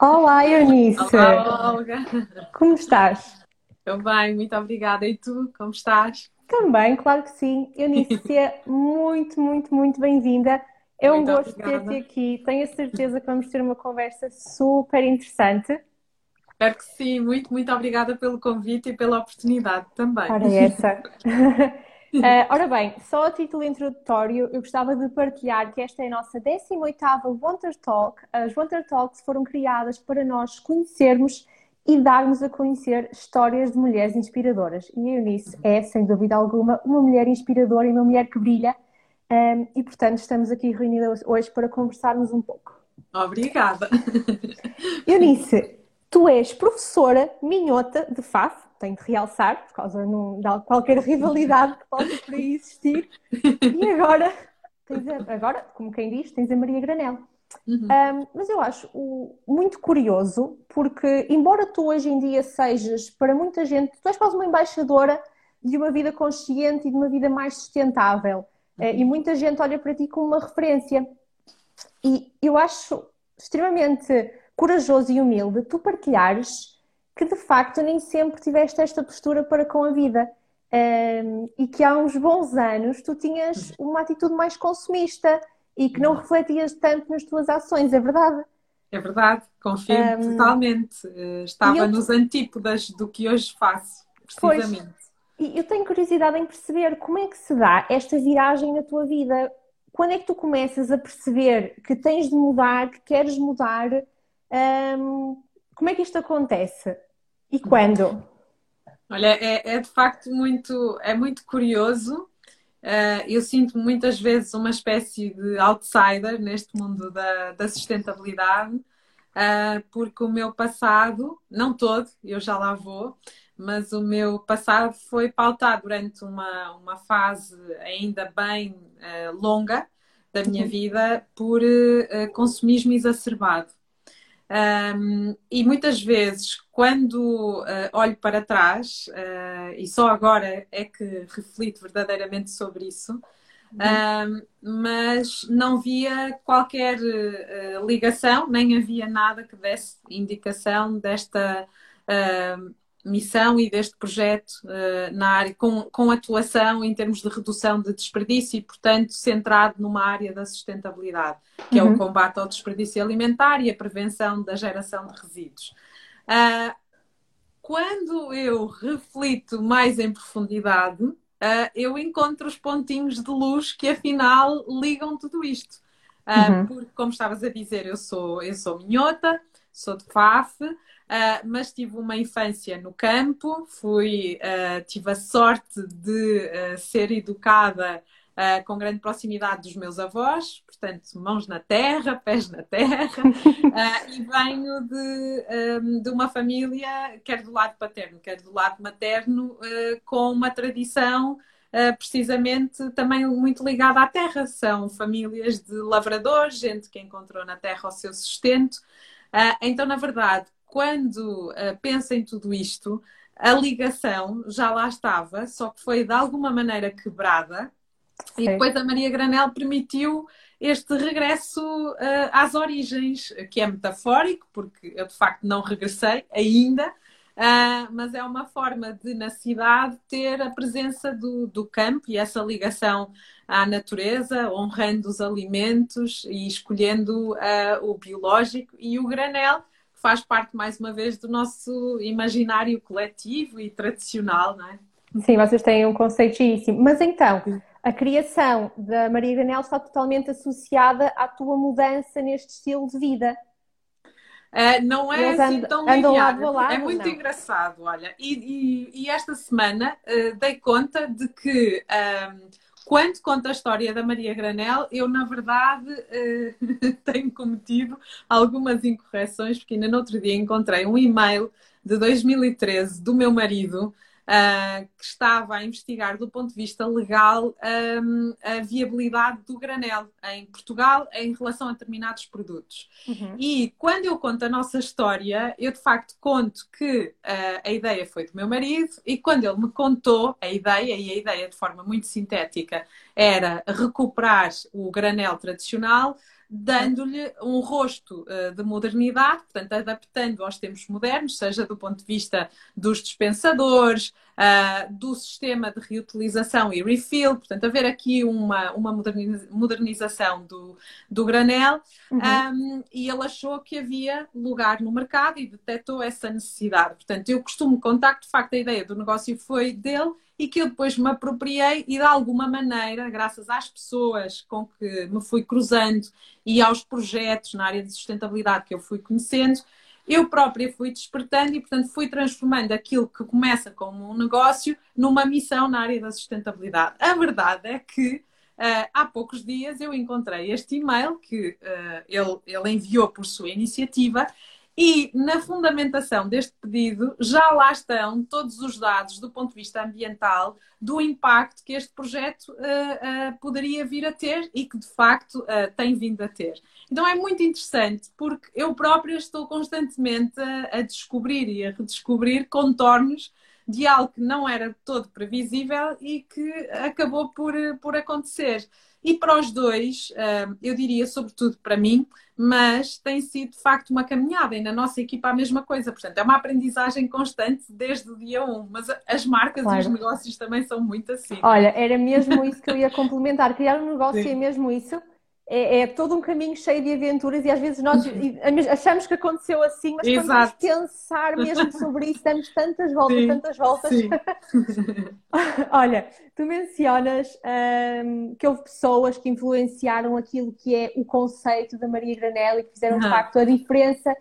Olá, Eunice. Olá, Olga. Como estás? Estou bem, muito obrigada. E tu, como estás? Também, claro que sim. Eunice, seja muito, muito, muito bem-vinda. É um Muito gosto ter-te aqui. Tenho a certeza que vamos ter uma conversa super interessante. Espero que sim. Muito, muito obrigada pelo convite e pela oportunidade também. Ora, essa. Eh, ora bem, só a título introdutório, eu gostava de partilhar que esta é a nossa 18ª Wonder Talk. As Wonder Talks foram criadas para nós conhecermos e darmos a conhecer histórias de mulheres inspiradoras. E a Eunice é, sem dúvida alguma, uma mulher inspiradora e uma mulher que brilha. Um, e, portanto, estamos aqui reunidas hoje para conversarmos um pouco. Obrigada. Eunice, tu és professora minhota de FAF, tenho de realçar, por causa não- de qualquer rivalidade que possa por aí existir. E agora, a- agora, como quem diz, tens a Maria Granel. Uhum. Um, mas eu acho o- muito curioso, porque embora tu hoje em dia sejas, para muita gente, tu és quase uma embaixadora de uma vida consciente e de uma vida mais sustentável. Eh, E muita gente olha para ti como uma referência. E eu acho extremamente corajoso e humilde tu partilhares que de facto nem sempre tiveste esta postura para com a vida. Um, e que há uns bons anos tu tinhas uma atitude mais consumista e que não refletias tanto nas tuas ações, é verdade? É verdade, confirmo Um, totalmente. Eh, Estava eu- nos antípodas do que hoje faço, precisamente. E eu tenho curiosidade em perceber como é que se dá esta viragem na tua vida. Quando é que tu começas a perceber que tens de mudar, que queres mudar? Hum, como é que isto acontece? E quando? Olha, é, é de facto muito, é muito curioso. Eh, eu sinto muitas vezes uma espécie de outsider neste mundo da, da sustentabilidade, eh, porque o meu passado, não todo, eu já lá vou, mas o meu passado foi pautado durante uma, uma fase ainda bem eh, longa da minha vida por consumismo exacerbado. Um, e muitas vezes, quando uh, olho para trás, uh, e só agora é que reflito verdadeiramente sobre isso, um, mas não via qualquer uh, ligação, nem havia nada que desse indicação desta missão e deste projeto uh, na área, com, com atuação em termos de redução de desperdício e, portanto, centrado numa área da sustentabilidade, que é Uhum. o combate ao desperdício alimentar e a prevenção da geração de resíduos. Uh, quando eu reflito mais em profundidade, uh, eu encontro os pontinhos de luz que afinal ligam tudo isto. Uh, Uhum. Porque, como estavas a dizer, eu sou, eu sou minhota, sou de FAF, uh, mas tive uma infância no campo, fui, uh, tive a sorte de uh, ser educada com grande proximidade dos meus avós, portanto, mãos na terra, pés na terra, e venho de, um, de uma família, quer do lado paterno, quer do lado materno, com uma tradição precisamente também muito ligada à terra. São famílias de lavradores, gente que encontrou na terra o seu sustento. Então, na verdade, quando uh, penso em tudo isto, a ligação já lá estava, só que foi de alguma maneira quebrada. E Sim. depois a Maria Granel permitiu este regresso uh, às origens, que é metafórico, porque eu de facto não regressei ainda, Uh, mas é uma forma de, na cidade, ter a presença do, do campo e essa ligação à natureza, honrando os alimentos e escolhendo uh, o biológico e o granel, faz parte, mais uma vez, do nosso imaginário coletivo e tradicional, não é? Sim, vocês têm um conceito giríssimo. Mas então, a criação da Maria Granel está totalmente associada à tua mudança neste estilo de vida. Uh, não é Eles assim tão linear. lado é muito não? engraçado, olha. E, e- e esta semana uh, dei conta de que um, quando conto a história da Maria Granel, eu na verdade uh, tenho cometido algumas incorreções, porque ainda no outro dia encontrei um e-mail de 2013 do meu marido. Uh, que estava a investigar do ponto de vista legal um, a viabilidade do granel em Portugal em relação a determinados produtos. Uhum. E quando eu conto a nossa história, eu de facto conto que uh, a ideia foi do meu marido, e quando ele me contou a ideia, e a ideia de forma muito sintética era recuperar o granel tradicional, dando-lhe um rosto uh, de modernidade, portanto, adaptando aos tempos modernos, seja do ponto de vista dos dispensadores, uh, do sistema de reutilização e refill, portanto, haver aqui uma, uma modernização do, do granel, uhum. um, e ele achou que havia lugar no mercado e detectou essa necessidade. Portanto, eu costumo contar que, de facto, a ideia do negócio foi dele e que eu depois me apropriei e de alguma maneira, graças às pessoas com que me fui cruzando e aos projetos na área de sustentabilidade que eu fui conhecendo, eu própria fui despertando e, portanto, fui transformando aquilo que começa como um negócio numa missão na área da sustentabilidade. A verdade é que Uh, há poucos dias eu encontrei este e-mail que uh, ele, ele enviou por sua iniciativa e na fundamentação deste pedido já lá estão todos os dados do ponto de vista ambiental do impacto que este projeto uh, uh, poderia vir a ter e que de facto uh, tem vindo a ter. Então é muito interessante porque eu própria estou constantemente a, a descobrir e a redescobrir contornos de algo que não era todo previsível e que acabou por, por acontecer. E para os dois, eu diria, sobretudo para mim, mas tem sido de facto uma caminhada e na nossa equipa a mesma coisa. Portanto, é uma aprendizagem constante desde o dia 1. Mas as marcas claro. e os negócios também são muito assim. Olha, era mesmo isso que eu ia complementar. Criar um negócio Sim. é mesmo isso é, é, todo um caminho cheio de aventuras e às vezes nós achamos que aconteceu assim, mas Exato. quando vamos pensar mesmo sobre isso, damos tantas voltas, sim, tantas voltas. Olha, tu mencionas um, que houve pessoas que influenciaram aquilo que é o conceito da Maria Granelli e que fizeram de facto a diferença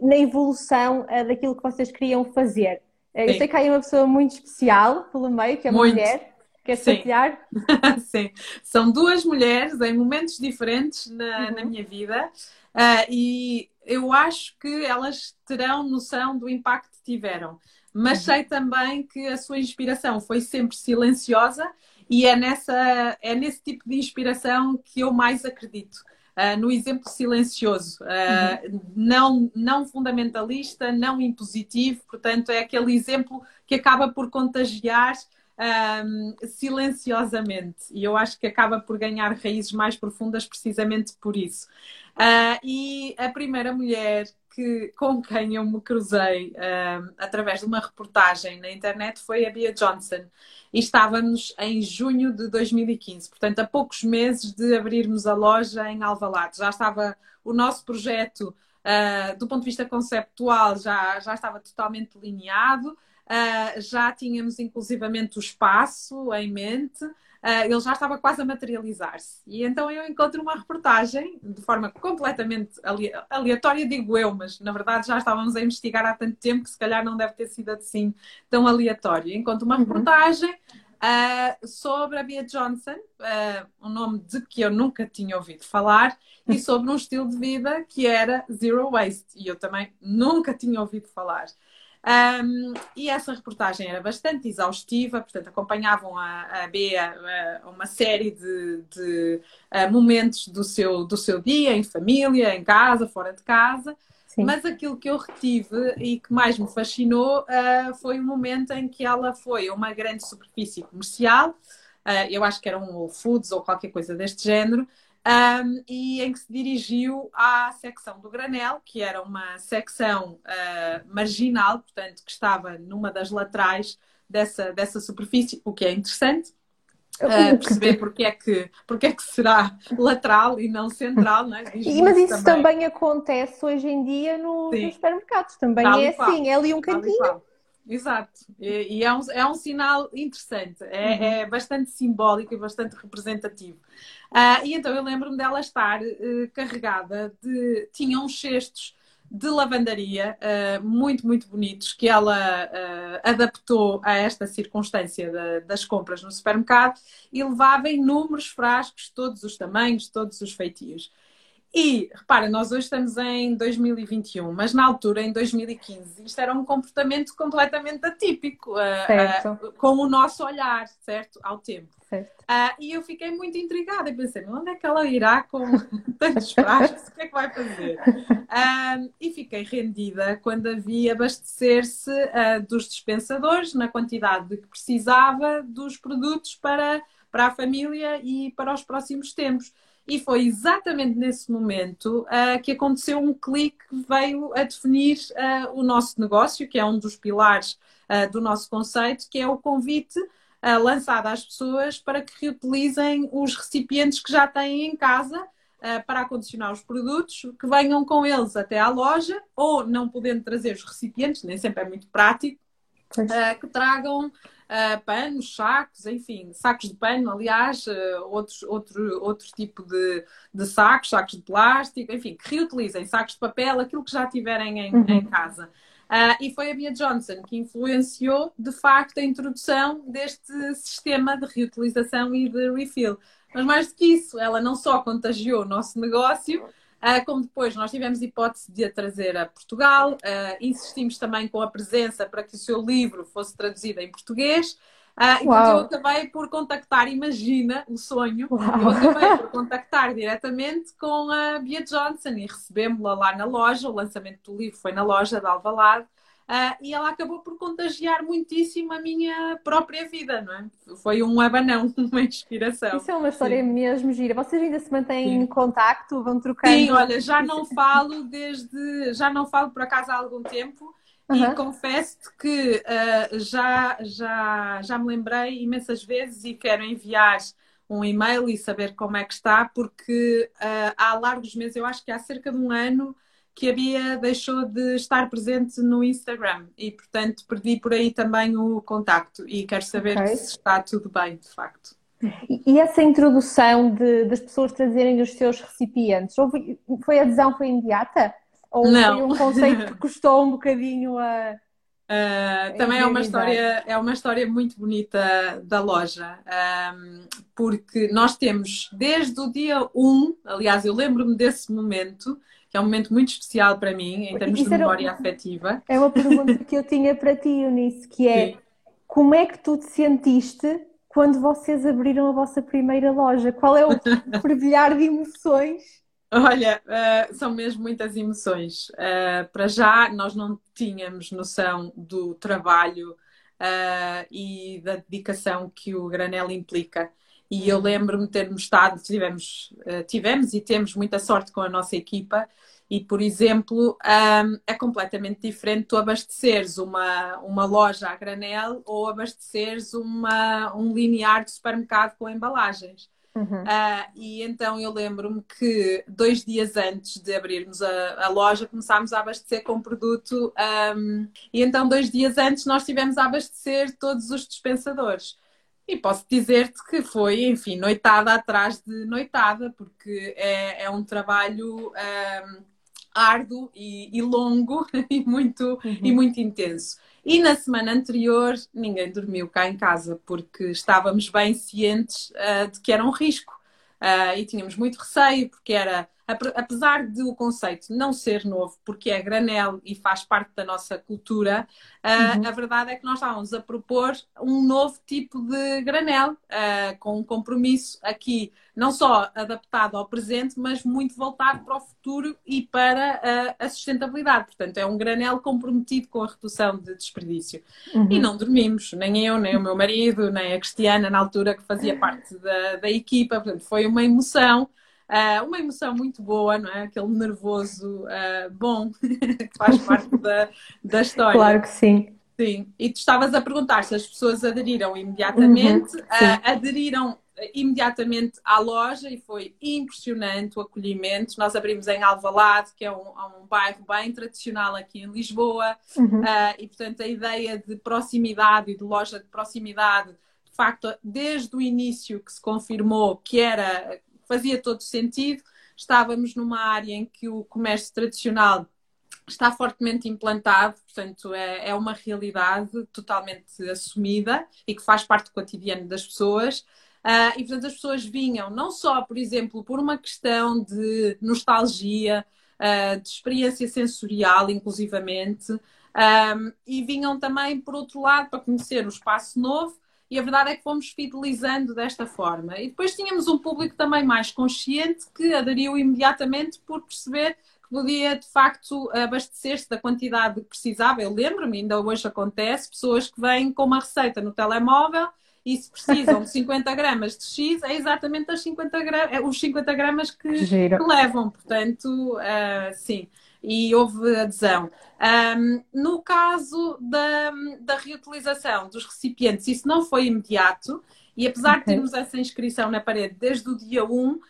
na evolução uh, daquilo que vocês queriam fazer. Uh, eu sei que há uma pessoa muito especial pelo meio, que é uma muito. mulher. Quer partilhar? Sim, são duas mulheres em momentos diferentes na, uhum. na minha vida uh, e eu acho que elas terão noção do impacto que tiveram. Mas uhum. sei também que a sua inspiração foi sempre silenciosa e é, nessa, é nesse tipo de inspiração que eu mais acredito. Uh, no exemplo silencioso, uh, uhum. não, não fundamentalista, não impositivo, portanto, é aquele exemplo que acaba por contagiar um, silenciosamente. E eu acho que acaba por ganhar raízes mais profundas precisamente por isso. Uh, e a primeira mulher que, com quem eu me cruzei um, através de uma reportagem na internet foi a Bia Johnson. E estávamos em junho de 2015, portanto, a poucos meses de abrirmos a loja em Alvalade. Já estava o nosso projeto, uh, do ponto de vista conceptual, já, já estava totalmente delineado. Uh, já tínhamos inclusivamente o espaço em mente, uh, ele já estava quase a materializar-se. E então eu encontro uma reportagem, de forma completamente aleatória, digo eu, mas na verdade já estávamos a investigar há tanto tempo que se calhar não deve ter sido assim tão aleatório. Encontro uma uhum. reportagem. Uh, sobre a Bia Johnson, um nome de que eu nunca tinha ouvido falar, e sobre um estilo de vida que era Zero Waste, e eu também nunca tinha ouvido falar. Um, e essa reportagem era bastante exaustiva, portanto, acompanhavam a, a Bea a, uma série de, de momentos do seu, do seu dia, em família, em casa, fora de casa. Sim. Mas aquilo que eu retive e que mais me fascinou uh, foi o momento em que ela foi a uma grande superfície comercial, uh, eu acho que era um Whole Foods ou qualquer coisa deste género, um, e em que se dirigiu à secção do granel, que era uma secção uh, marginal, portanto, que estava numa das laterais dessa, dessa superfície, o que é interessante. Uh, perceber porque é, que, porque é que será lateral e não central, não é? Mas isso também. também. acontece hoje em dia no, nos supermercados, também Tal é assim, é ali um cantinho Exato, e, e, é, um, é um sinal interessante, é, uhum. é bastante simbólico e bastante representativo. Uh, e então eu lembro-me dela estar uh, carregada de. tinha uns cestos de lavandaria uh, muito, muito bonitos que ela adaptou a esta circunstância de, das compras no supermercado e levava inúmeros frascos, todos os tamanhos, todos os feitios. E, repara, nós hoje estamos em 2021, mas na altura, em 2015, isto era um comportamento completamente atípico, uh, uh, com o nosso olhar, certo? Ao tempo. Certo. Uh, e eu fiquei muito intrigada e pensei, onde é que ela irá com tantos frascos? O que é que vai fazer? e fiquei rendida quando a vi abastecer-se dos dispensadores na quantidade de que precisava dos produtos para, para a família e para os próximos tempos. E foi exatamente nesse momento uh, que aconteceu um clique que veio a definir uh, o nosso negócio, que é um dos pilares uh, do nosso conceito, que é o convite lançado às pessoas para que reutilizem os recipientes que já têm em casa para acondicionar os produtos, que venham com eles até à loja, ou não podendo trazer os recipientes, nem sempre é muito prático, que tragam uh, panos, sacos, enfim, sacos de pano, aliás, uh, outros, outro, outro tipo de, de sacos, sacos de plástico, enfim, que reutilizem sacos de papel, aquilo que já tiverem em, uhum. em casa. Uh, e foi a Bia Johnson que influenciou, de facto, a introdução deste sistema de reutilização e de refill. Mas mais do que isso, ela não só contagiou o nosso negócio, Uh, como depois nós tivemos hipótese de a trazer a Portugal, uh, insistimos também com a presença para que o seu livro fosse traduzido em português. Uh, então eu acabei por contactar, imagina o sonho, Uau. eu acabei por contactar diretamente com a Bia Johnson e recebemos-la lá na loja, o lançamento do livro foi na loja de Alvalade, Uh, e ela acabou por contagiar muitíssimo a minha própria vida, não é? Foi um abanão, uma inspiração. Isso é uma história Sim. mesmo gira. Vocês ainda se mantêm Sim. em contacto, vão trocando? Sim, olha, já não falo desde, já não falo por acaso há algum tempo. E confesso-te que uh, já, já, já me lembrei imensas vezes e quero enviar um e-mail e saber como é que está, porque uh, há largos meses, eu acho que há cerca de um ano, que a Bia deixou de estar presente no Instagram e, portanto, perdi por aí também o contacto e quero saber okay. se está tudo bem, de facto. E essa introdução de, das pessoas trazerem os seus recipientes, foi adesão foi imediata? Ou Não. foi um conceito que custou um bocadinho a. Uh, também é uma, história, é uma história muito bonita da loja, um, porque nós temos desde o dia 1, aliás, eu lembro-me desse momento, que é um momento muito especial para mim, em termos Isso de memória afetiva. É uma pergunta que eu tinha para ti, Eunice, que é Sim. como é que tu te sentiste quando vocês abriram a vossa primeira loja? Qual é o fervilhar de emoções? Olha, uh, são mesmo muitas emoções. Uh, para já, nós não tínhamos noção do trabalho uh, e da dedicação que o granel implica. E eu lembro-me de termos estado, tivemos, eh, tivemos e temos muita sorte com a nossa equipa. E, por exemplo, é completamente diferente tu abasteceres uma, uma loja a granel ou abasteceres uma, um linear de supermercado com embalagens. Uhum. Uh, e então eu lembro-me que dois dias antes de abrirmos a, a loja começámos a abastecer com produto um, e então dois dias antes nós tivemos a abastecer todos os dispensadores. E posso dizer-te que foi, enfim, noitada atrás de noitada, porque é, é um trabalho um, árduo e, e, longo e muito, uhum. e muito intenso. E na semana anterior ninguém dormiu cá em casa, porque estávamos bem cientes uh, de que era um risco. Uh, e tínhamos muito receio, porque era apesar de o conceito não ser novo, porque é granel e faz parte da nossa cultura, uh, uhum. a verdade é que nós estávamos a propor um novo tipo de granel, uh, com um compromisso aqui, não só adaptado ao presente, mas muito voltado para o futuro e para uh, a sustentabilidade. Portanto, é um granel comprometido com a redução de desperdício. Uhum. E não dormimos, nem eu, nem o meu marido, nem a Cristiana, na altura que fazia parte da, da equipa. Portanto, foi uma emoção. Uh, uma emoção muito boa, não é? Aquele nervoso uh, bom que faz parte da, da história. Claro que sim. Sim. E tu estavas a perguntar se as pessoas aderiram imediatamente. Uhum, uh, aderiram imediatamente à loja e foi impressionante o acolhimento. Nós abrimos em Alvalade, que é um, um bairro bem tradicional aqui em Lisboa, uhum. e portanto a ideia de proximidade e de loja de proximidade, de facto, desde o início que se confirmou que era fazia todo sentido. Estávamos numa área em que o comércio tradicional está fortemente implantado, portanto, é, é uma realidade totalmente assumida e que faz parte do cotidiano das pessoas. Uh, e, portanto, as pessoas vinham não só, por exemplo, por uma questão de nostalgia, uh, de experiência sensorial, inclusivamente, um, ah, e vinham também, por outro lado, para conhecer o espaço novo e a verdade é que fomos fidelizando desta forma. E depois tínhamos um público também mais consciente que aderiu imediatamente por perceber que podia de facto abastecer-se da quantidade que precisava. Eu lembro-me, ainda hoje acontece, pessoas que vêm com uma receita no telemóvel e se precisam de 50 gramas de X, é exatamente as 50 gramas, é os 50 gramas que, que levam. Portanto, uh, sim, e houve adesão. Um, no caso da, da reutilização dos recipientes, isso não foi imediato. E apesar okay. de termos essa inscrição na parede desde o dia 1, uh,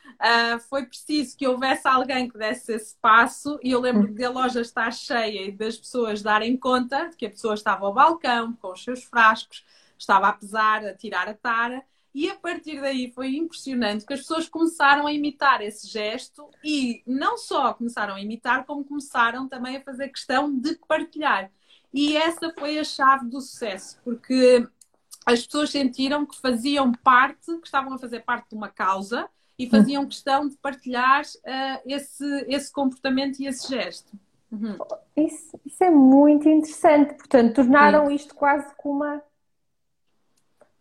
foi preciso que houvesse alguém que desse esse passo. E eu lembro de a loja estar cheia e das pessoas darem conta de que a pessoa estava ao balcão com os seus frascos, estava a pesar, a tirar a tara. E a partir daí foi impressionante que as pessoas começaram a imitar esse gesto e não só começaram a imitar, como começaram também a fazer questão de partilhar. E essa foi a chave do sucesso, porque as pessoas sentiram que faziam parte, que estavam a fazer parte de uma causa e faziam questão de partilhar uh, esse, esse comportamento e esse gesto. Uhum. Isso, isso, é muito interessante. Portanto, tornaram Sim. isto quase como uma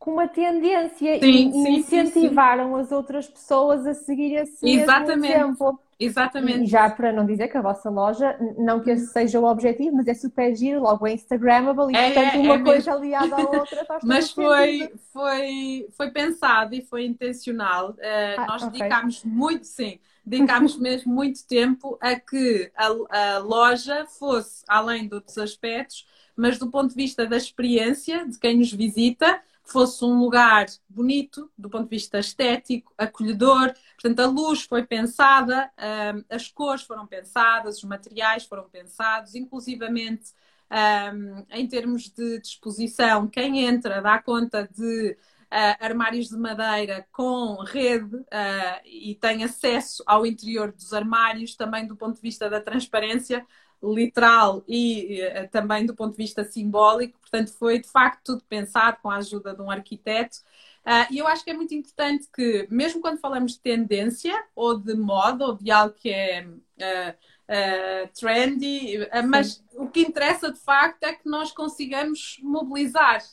com uma tendência sim, e sim, incentivaram sim, as outras pessoas a seguir esse Exatamente. exemplo. Exatamente. E já para não dizer que a vossa loja, não que esse seja o objetivo, mas é super giro, logo é Instagrammable e é, portanto é, uma é coisa aliada à outra Mas foi, foi, foi pensado e foi intencional. Uh, ah, nós okay. dedicámos muito, sim, dedicámos mesmo muito tempo a que a, a loja fosse, além de outros aspectos, mas do ponto de vista da experiência de quem nos visita, fosse um lugar bonito do ponto de vista estético, acolhedor. Portanto, a luz foi pensada, um, as cores foram pensadas, os materiais foram pensados, inclusivamente um, em termos de disposição, quem entra dá conta de uh, armários de madeira com rede uh, e tem acesso ao interior dos armários, também do ponto de vista da transparência literal e uh, também do ponto de vista simbólico. Portanto, foi de facto tudo pensado com a ajuda de um arquiteto. Uh, e eu acho que é muito importante que, mesmo quando falamos de tendência ou de moda ou de algo que é uh, trendy, mas o que interessa de facto é que nós consigamos mobilizar.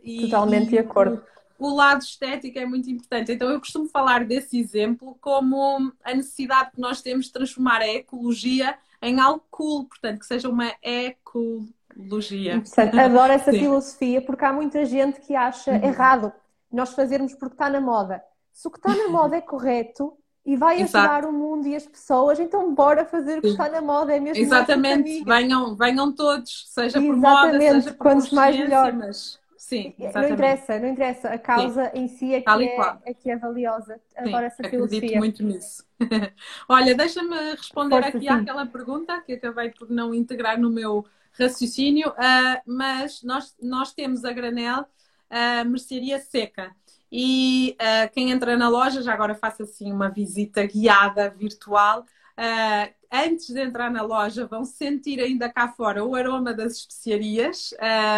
E, Totalmente de acordo o lado estético é muito importante. Então, eu costumo falar desse exemplo como a necessidade que nós temos de transformar a ecologia em algo cool, portanto, que seja uma ecologia. Adoro essa Sim. filosofia, porque há muita gente que acha uhum. errado nós fazermos porque está na moda. Se o que está na moda é correto e vai Exato. ajudar o mundo e as pessoas, então bora fazer o que está na moda, é mesmo Exatamente, venham, venham todos, seja por moda, seja por Quanto mais melhor. Mas... Sim, exatamente. Não interessa, não interessa. A causa Sim. em si é que, é, é, que é valiosa. Adoro essa acredito filosofia. muito nisso. Olha, deixa-me responder Força, aqui sim. àquela pergunta que acabei por não integrar no meu raciocínio, uh, mas nós, nós temos a granel a uh, mercearia seca. E uh, quem entra na loja, já agora faça assim uma visita guiada virtual, uh, antes de entrar na loja, vão sentir ainda cá fora o aroma das especiarias.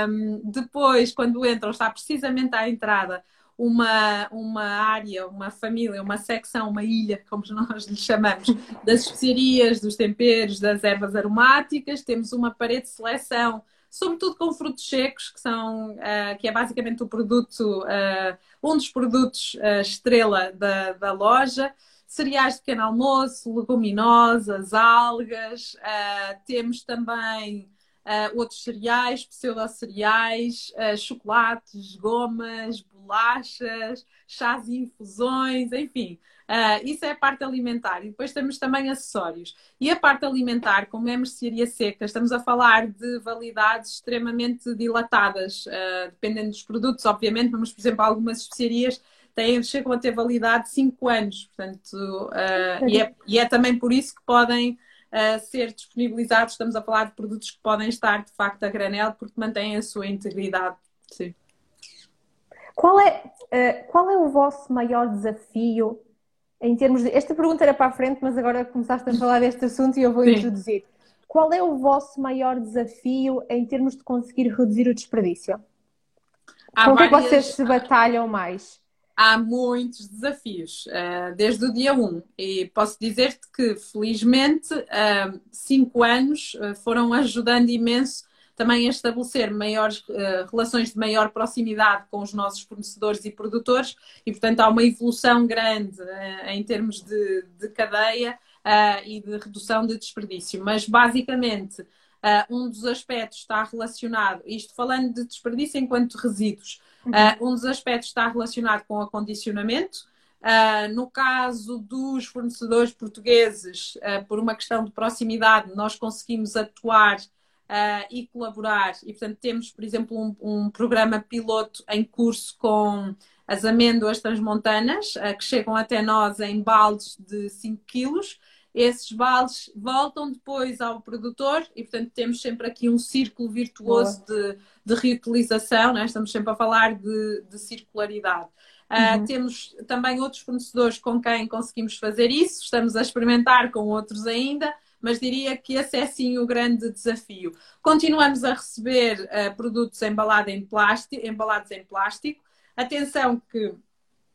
Um, depois, quando entram, está precisamente à entrada uma, uma área, uma família, uma secção, uma ilha, como nós lhe chamamos, das especiarias, dos temperos, das ervas aromáticas. Temos uma parede de seleção, sobretudo com frutos secos, que, são, uh, que é basicamente o produto, uh, um dos produtos uh, estrela da, da loja cereais de pequeno almoço, leguminosas, algas, uh, temos também uh, outros cereais, pseudo-cereais, uh, chocolates, gomas, bolachas, chás e infusões, enfim. Uh, isso é a parte alimentar. E depois temos também acessórios. E a parte alimentar, como é mercearia seca, estamos a falar de validades extremamente dilatadas, uh, dependendo dos produtos, obviamente, mas, por exemplo, algumas especiarias têm, chegam a ter validade de 5 anos. Portanto, uh, e, é, e, é, também por isso que podem uh, ser disponibilizados. Estamos a falar de produtos que podem estar de facto a granel porque mantêm a sua integridade. Sim. Qual é, uh, qual é o vosso maior desafio em termos de. Esta pergunta era para a frente, mas agora começaste a falar deste assunto e eu vou Sim. introduzir. Qual é o vosso maior desafio em termos de conseguir reduzir o desperdício? Há Com várias... que vocês se batalham mais? Há muitos desafios, uh, desde o dia 1. E posso dizer-te que, felizmente, uh, cinco anos uh, foram ajudando imenso também a estabelecer maiores relações de maior proximidade com os nossos fornecedores e produtores, e, portanto, há uma evolução grande em termos de, de cadeia e de redução de desperdício. Mas, basicamente, Uh, um dos aspectos está relacionado, isto falando de desperdício enquanto resíduos, uh, um dos aspectos está relacionado com acondicionamento. Uh, no caso dos fornecedores portugueses, por uma questão de proximidade, nós conseguimos atuar e colaborar, e portanto temos, por exemplo, um, um programa piloto em curso com as amêndoas transmontanas, que chegam até nós em baldes de 5 quilos, esses baldes voltam depois ao produtor e, portanto, temos sempre aqui um círculo virtuoso de, de, reutilização, né? estamos sempre a falar de, de circularidade. Uh, uhum. Temos também outros fornecedores com quem conseguimos fazer isso, estamos a experimentar com outros ainda, mas diria que esse é sim o grande desafio. Continuamos a receber uh, produtos embalados em plástico, embalados em plástico. Atenção que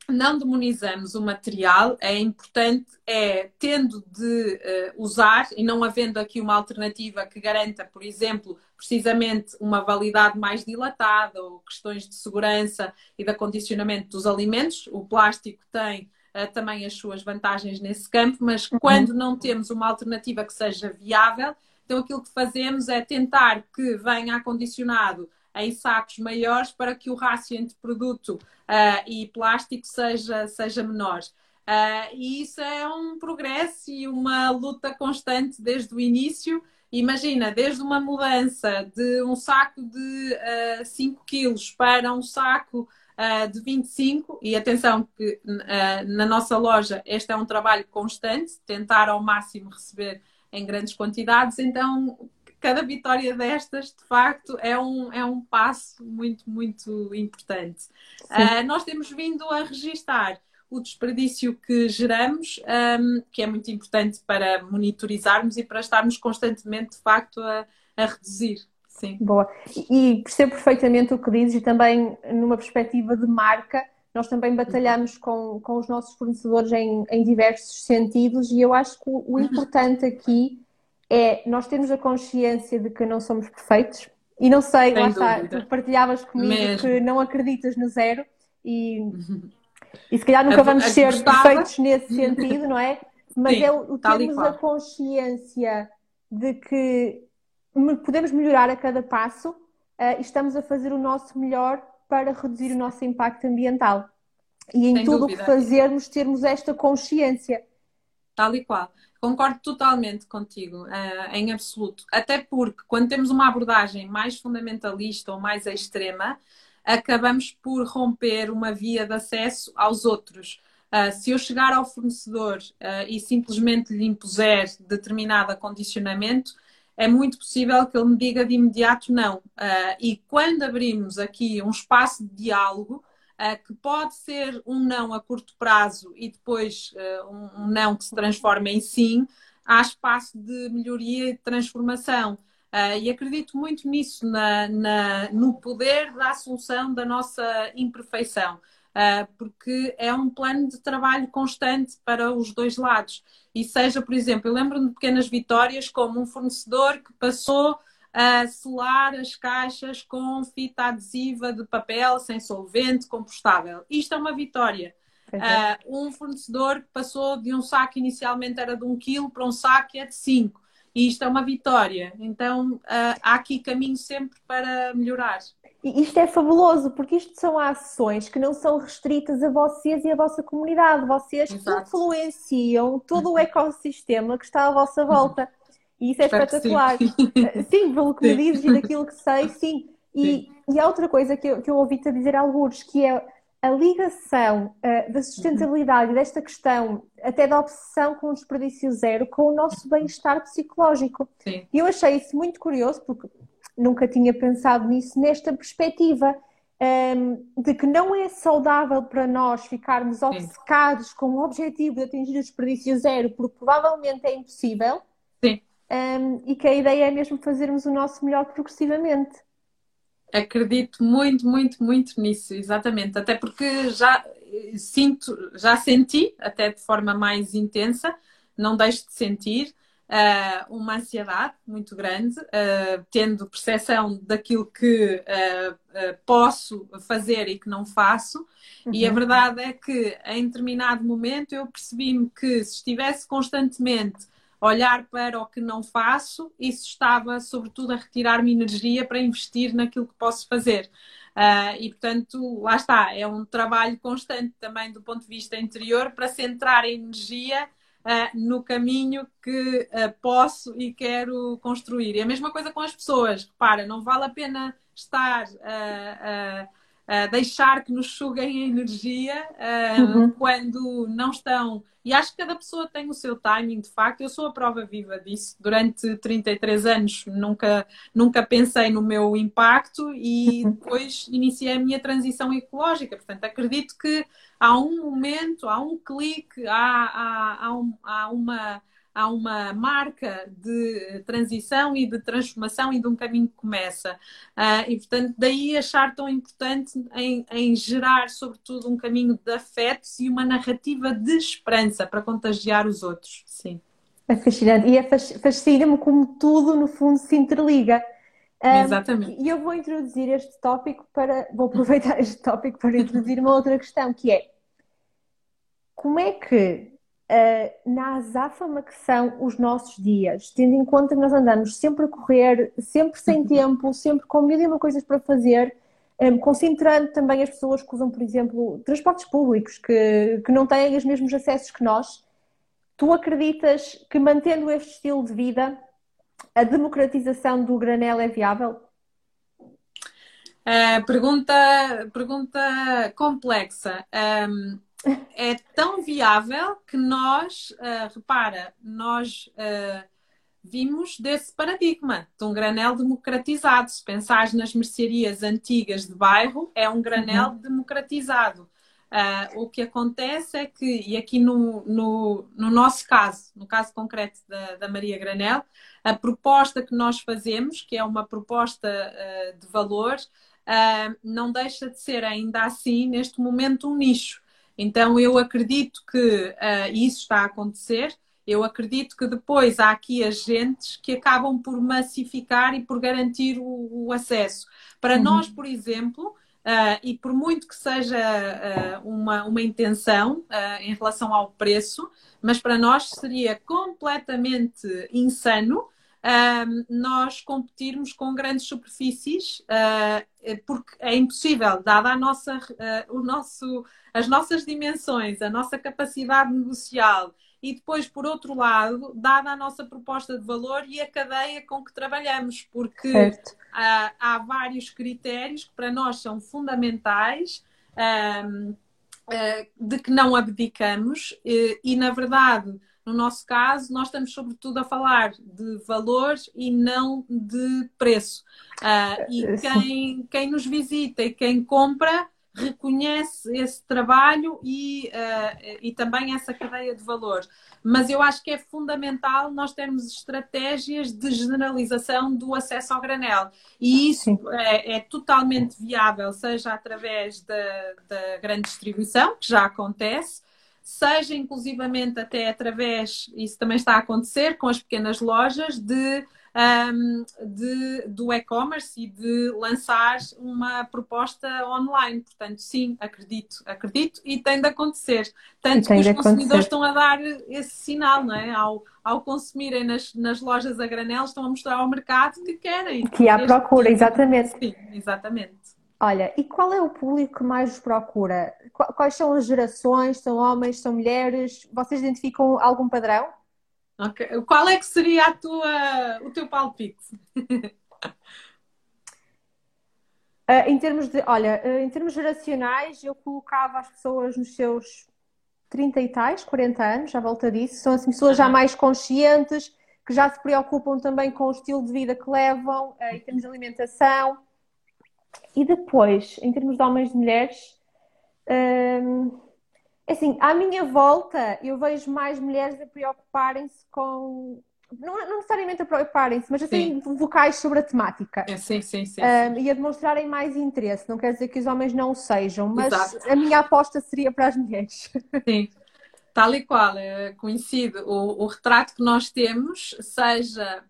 não demonizamos o material, é importante, é tendo de uh, usar e não havendo aqui uma alternativa que garanta, por exemplo, precisamente uma validade mais dilatada ou questões de segurança e de acondicionamento dos alimentos. O plástico tem uh, também as suas vantagens nesse campo, mas uhum. quando não temos uma alternativa que seja viável, então aquilo que fazemos é tentar que venha acondicionado em sacos maiores para que o rácio entre produto uh, e plástico seja, seja menor. Uh, e isso é um progresso e uma luta constante desde o início. Imagina, desde uma mudança de um saco de uh, ah, 5 quilos para um saco uh, de 25, e atenção que uh, na nossa loja este é um trabalho constante, tentar ao máximo receber em grandes quantidades, então cada vitória destas, de facto, é um, é um passo muito, muito importante. Uh, nós temos vindo a registar o desperdício que geramos, um, que é muito importante para monitorizarmos e para estarmos constantemente, de facto, a, a reduzir. Sim. Boa. E percebo perfeitamente o que dizes e também numa perspectiva de marca, nós também batalhamos com, com os nossos fornecedores em, em diversos sentidos e eu acho que o, o importante aqui é nós termos a consciência de que não somos perfeitos. E não sei, Sem lá está, tu partilhavas comigo Mesmo. que não acreditas no zero e, e se calhar nunca vamos a, a ser gostava. perfeitos nesse sentido, não é? Mas Sim, é o, termos a consciência de que podemos melhorar a cada passo uh, e estamos a fazer o nosso melhor para reduzir o nosso impacto ambiental. E em Sem tudo o que fazermos, termos esta consciência. Tal e qual. Concordo totalmente contigo, uh, em absoluto. Até porque quando temos uma abordagem mais fundamentalista ou mais extrema, acabamos por romper uma via de acesso aos outros. Uh, se eu chegar ao fornecedor uh, e simplesmente lhe impuser determinado acondicionamento, é muito possível que ele me diga de imediato não. e quando abrimos aqui um espaço de diálogo, que pode ser um não a curto prazo e depois uh, um, não que se transforma em sim, há espaço de melhoria e transformação. Uh, e acredito muito nisso, na, na, no poder da assunção da nossa imperfeição. Porque é um plano de trabalho constante para os dois lados. E seja, por exemplo, eu lembro-me de pequenas vitórias, como um fornecedor que passou a selar as caixas com fita adesiva de papel sem solvente compostável. Isto é uma vitória. Uh, um fornecedor que passou de um saco inicialmente era de um quilo para um saco que é de 5. E isto é uma vitória. Então uh, há aqui caminho sempre para melhorar. Isto é fabuloso, porque isto são ações que não são restritas a vocês e a vossa comunidade. Vocês Exato. influenciam todo o ecossistema que está à vossa volta. E isso é Espero espetacular. Sim. sim. pelo que sim. me dizes e daquilo que sei, sim. E, e há outra coisa que eu, que eu ouvi-te dizer alguns, que é a ligação uh, da sustentabilidade uhum. desta questão, até da obsessão com o desperdício zero, com o nosso bem-estar psicológico. Sim. E eu achei isso muito curioso, porque nunca tinha pensado nisso, nesta perspectiva um, ehm, de que não é saudável para nós ficarmos obcecados Sim. com o objetivo de atingir o desperdício zero, porque provavelmente é impossível. Sim um, e que a ideia é mesmo fazermos o nosso melhor progressivamente. Acredito muito, muito, muito nisso, exatamente. Até porque já sinto, já senti, até de forma mais intensa, não deixo de sentir, uh, uma ansiedade muito grande, uh, tendo percepção daquilo que uh, posso fazer e que não faço. Uhum. E a uhum. verdade é que, em determinado momento, eu percebi-me que se estivesse constantemente olhar para o que não faço, isso estava, sobretudo, a retirar-me energia para investir naquilo que posso fazer. Uh, e, portanto, lá está, é um trabalho constante também do ponto de vista interior para centrar a energia uh, no caminho que uh, posso e quero construir. E a mesma coisa com as pessoas. Repara, não vale a pena estar a uh, deixar que nos suguem a energia uh, uhum. quando não estão. E acho que cada pessoa tem o seu timing, de facto. Eu sou a prova viva disso. Durante 33 anos nunca, nunca pensei no meu impacto e uhum. depois iniciei a minha transição ecológica. Portanto, acredito que há um momento, há um clique, há, há, há, um, há uma há uma marca de transição e de transformação e de um caminho que começa. Uh, e, portanto, daí achar tão importante em, em, gerar, sobretudo, um caminho de afetos e uma narrativa de esperança para contagiar os outros. Sim. É fascinante. E é fascina-me como tudo, no fundo, se interliga. Um, ah, Exatamente. E eu vou introduzir este tópico para. Vou aproveitar este tópico para introduzir uma outra questão, que é como é que uh, na azáfama que são os nossos dias, tendo em conta que nós andamos sempre a correr, sempre sem uhum. tempo, sempre com mil e uma coisas para fazer, um, eh, concentrando também as pessoas que usam, por exemplo, transportes públicos, que, que não têm os mesmos acessos que nós. Tu acreditas que mantendo este estilo de vida, a democratização do granel é viável? Uh, pergunta, pergunta complexa. Um, é tão viável que nós, uh, repara, nós uh, vimos desse paradigma de um granel democratizado. Se pensares nas mercearias antigas de bairro, é um granel uhum. democratizado. Uh, o que acontece é que, e aqui no, no, no nosso caso, no caso concreto da, da, Maria Granel, a proposta que nós fazemos, que é uma proposta de valor, não deixa de ser ainda assim, neste momento, um nicho. Então, eu acredito que uh, isso está a acontecer. Eu acredito que depois há aqui agentes que acabam por massificar e por garantir o, o acesso. Para uhum. nós, por exemplo, uh, e por muito que seja uh, uma, uma intenção em relação ao preço, mas para nós seria completamente insano nós competirmos com grandes superfícies, uh, porque é impossível, dada a nossa, uh, o nosso, as nossas dimensões, a nossa capacidade negocial e depois, por outro lado, dada a nossa proposta de valor e a cadeia com que trabalhamos, porque uh, há vários critérios que para nós são fundamentais. Um, de que não abdicamos e, e na verdade, no nosso caso, nós estamos sobretudo a falar de valores e não de preço. Uh, e é, quem, quem nos visita e quem compra reconhece esse trabalho e, uh, e também essa cadeia de valor. Mas eu acho que é fundamental nós termos estratégias de generalização do acesso ao granel. E isso é, é, totalmente viável, seja através da, da grande distribuição, que já acontece, seja inclusivamente até através, isso também está a acontecer com as pequenas lojas, de, um, de do e-commerce e de lançar uma proposta online. Portanto, sim, acredito, acredito e tem de acontecer. Tanto que os consumidores estão a dar esse sinal, não é? Ao, ao consumirem nas, nas lojas a granel, estão a mostrar ao mercado que querem. Que há procura, exatamente. Sim, exatamente. Olha, e qual é o público que mais vos procura? Quais são as gerações? São homens, são mulheres? Vocês identificam algum padrão? Okay. Qual é que seria a tua, o teu palpite? uh, em termos de, olha, uh, em termos geracionais, eu colocava as pessoas nos seus 30 e tais, 40 anos, à volta disso. São assim, pessoas já mais conscientes, que já se preocupam também com o estilo de vida que levam, uh, em termos de alimentação. E depois, em termos de homens e mulheres, hum, assim, à minha volta eu vejo mais mulheres a preocuparem-se com. Não, não, necessariamente a preocuparem-se, mas assim, sim. vocais sobre a temática. É, sim, sim, sim, um, E a demonstrarem mais interesse. Não quer dizer que os homens não o sejam, mas Exato. a minha aposta seria para as mulheres. Sim, tal e qual, é conhecido. O, o retrato que nós temos, seja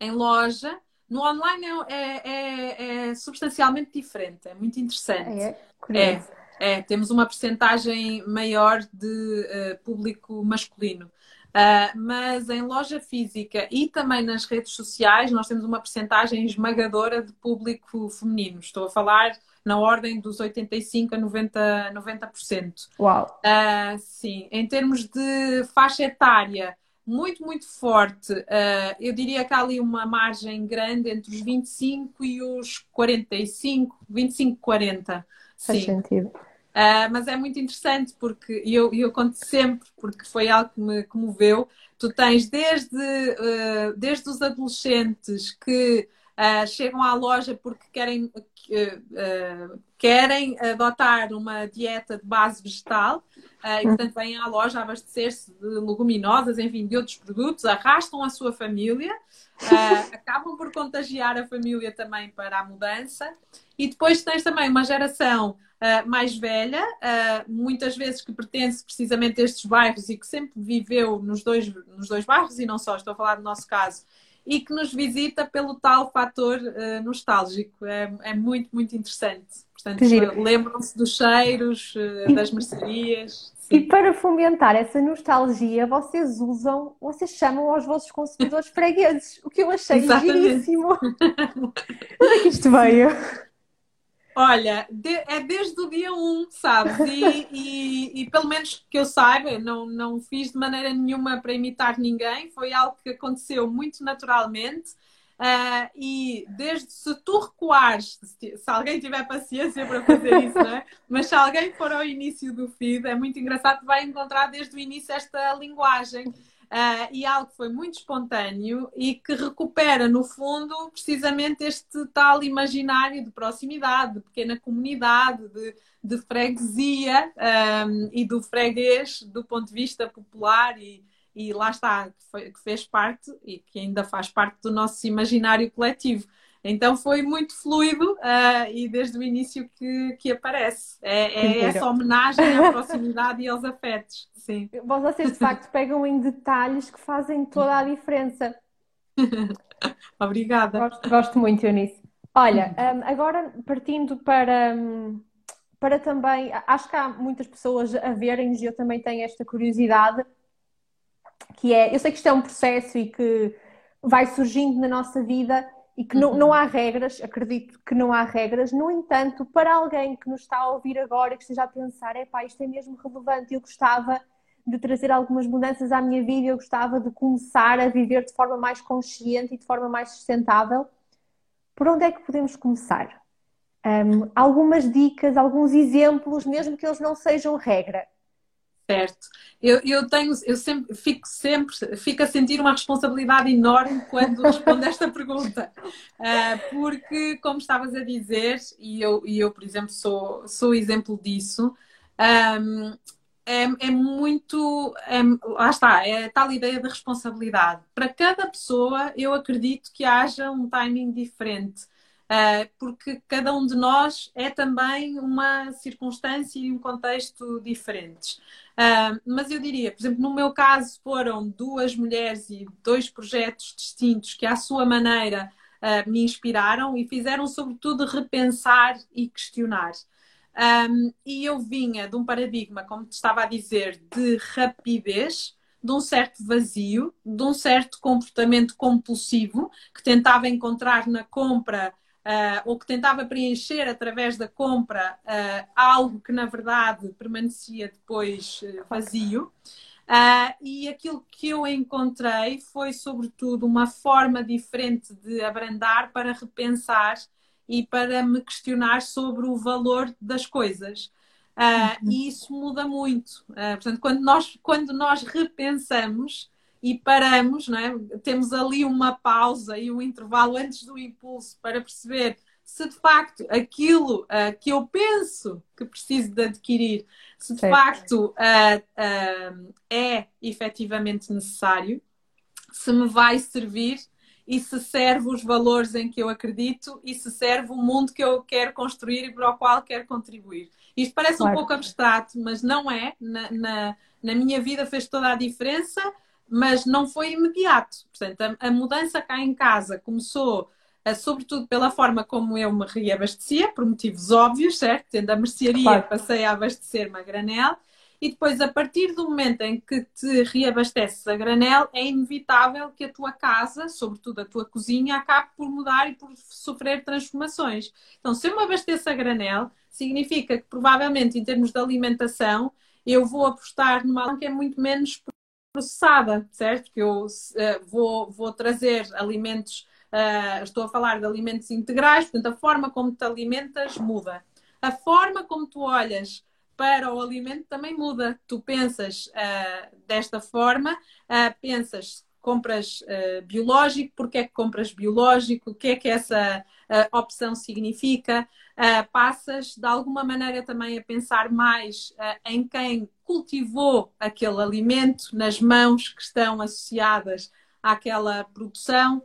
em loja, no online é, é, é, é, substancialmente diferente, é muito interessante. É, é, é temos uma percentagem maior de uh, público masculino. Uh, mas em loja física e também nas redes sociais, nós temos uma percentagem esmagadora de público feminino. Estou a falar na ordem dos 85% a 90%. 90%. Uau! Uh, sim, em termos de faixa etária, muito, muito forte. Uh, eu diria que há ali uma margem grande entre os 25 e os 45, 25, 40. Faz sim. sentido. Uh, mas é muito interessante porque eu, eu conto sempre, porque foi algo que me comoveu. Tu tens desde, uh, desde os adolescentes que uh, chegam à loja porque querem, querem adotar uma dieta de base vegetal e, portanto, vêm à loja abastecer-se de leguminosas, enfim, de outros produtos, arrastam a sua família, acabam por contagiar a família também para a mudança. E depois tens também uma geração uh, mais velha, uh, muitas vezes que pertence precisamente a estes bairros e que sempre viveu nos dois, nos dois bairros, e não só, estou a falar do nosso caso, e que nos visita pelo tal fator uh, nostálgico. É, é, muito, muito interessante. Portanto, lembram-se dos cheiros, das mercearias. E para fomentar essa nostalgia, vocês usam, vocês chamam aos vossos consumidores fregueses, o que eu achei Exatamente. giríssimo. Onde é que isto veio? Olha, de, é desde o dia 1, sabes? E, e, e, pelo menos que eu saiba, não, não fiz de maneira nenhuma para imitar ninguém, foi algo que aconteceu muito naturalmente. Uh, e desde se tu recuares, se, se, alguém tiver paciência para fazer isso, né? mas se alguém for ao início do feed, é muito engraçado, vai encontrar desde o início esta linguagem. Uh, e algo que foi muito espontâneo e que recupera, no fundo, precisamente este tal imaginário de proximidade, de pequena comunidade, de, de freguesia um, e do freguês do ponto de vista popular e, e lá está, que, foi, que fez parte e que ainda faz parte do nosso imaginário coletivo. Então foi muito fluido uh, e desde o início que, que aparece. É, é essa homenagem à proximidade e aos afetos. Sim. Vocês de facto pegam em detalhes que fazem toda a diferença. Obrigada. Gosto, gosto muito, Eunice. Olha, um, agora partindo para, um, para também, acho que há muitas pessoas a verem e eu também tenho esta curiosidade, que é, eu sei que isto é um processo e que vai surgindo na nossa vida e que não, não uhum. há regras, acredito que não há regras, no entanto, para alguém que nos está a ouvir agora e que esteja a pensar, é pá, isto é mesmo relevante, eu gostava de trazer algumas mudanças à minha vida, eu gostava de começar a viver de forma mais consciente e de forma mais sustentável, por onde é que podemos começar? Um, algumas dicas, alguns exemplos, mesmo que eles não sejam regra. Certo. Eu, eu tenho, eu sempre fico sempre, fico a sentir uma responsabilidade enorme quando respondo esta pergunta. Uh, porque, como estavas a dizer, e eu, e eu por exemplo, sou, sou exemplo disso, um, é, é, muito. É, lá está, é tal ideia de responsabilidade. Para cada pessoa, eu acredito que haja um timing diferente. Uh, porque cada um de nós é também uma circunstância e um contexto diferentes. Uh, mas eu diria, por exemplo, no meu caso, foram duas mulheres e dois projetos distintos que, à sua maneira, uh, me inspiraram e fizeram, sobretudo, repensar e questionar. Um, e eu vinha de um paradigma, como te estava a dizer, de rapidez, de um certo vazio, de um certo comportamento compulsivo que tentava encontrar na compra uh, ou que tentava preencher através da compra uh, algo que na verdade permanecia depois uh, vazio. e aquilo que eu encontrei foi, sobretudo, uma forma diferente de abrandar para repensar e para me questionar sobre o valor das coisas. Uh, e isso muda muito. Uh, portanto, quando nós, quando nós repensamos, e paramos, não é? temos ali uma pausa e um intervalo antes do impulso para perceber se de facto aquilo uh, que eu penso que preciso de adquirir, se de certo. facto uh, uh, é efetivamente necessário, se me vai servir e se serve os valores em que eu acredito e se serve o mundo que eu quero construir e para o qual quero contribuir. Isto parece claro. um pouco abstrato, mas não é. Na, na, na minha vida fez toda a diferença mas não foi imediato. Portanto, a, a mudança cá em casa começou, a, sobretudo pela forma como eu me reabastecia, por motivos óbvios, certo? Tendo a mercearia, claro. passei a abastecer-me a granel. e depois, a partir do momento em que te reabasteces a granel, é inevitável que a tua casa, sobretudo a tua cozinha, acabe por mudar e por sofrer transformações. Então, se eu me abasteço a granel, significa que provavelmente, em termos de alimentação, eu vou apostar numa que é muito menos processada, certo? Que eu uh, vou, vou trazer alimentos, uh, estou a falar de alimentos integrais, portanto, a forma como te alimentas muda. A forma como tu olhas para o alimento também muda. Tu pensas uh, desta forma, pensas compras biológico, porque é que compras biológico, o que é que essa opção significa. Uh, passas de alguma maneira também a pensar mais em quem cultivou aquele alimento, nas mãos que estão associadas àquela produção.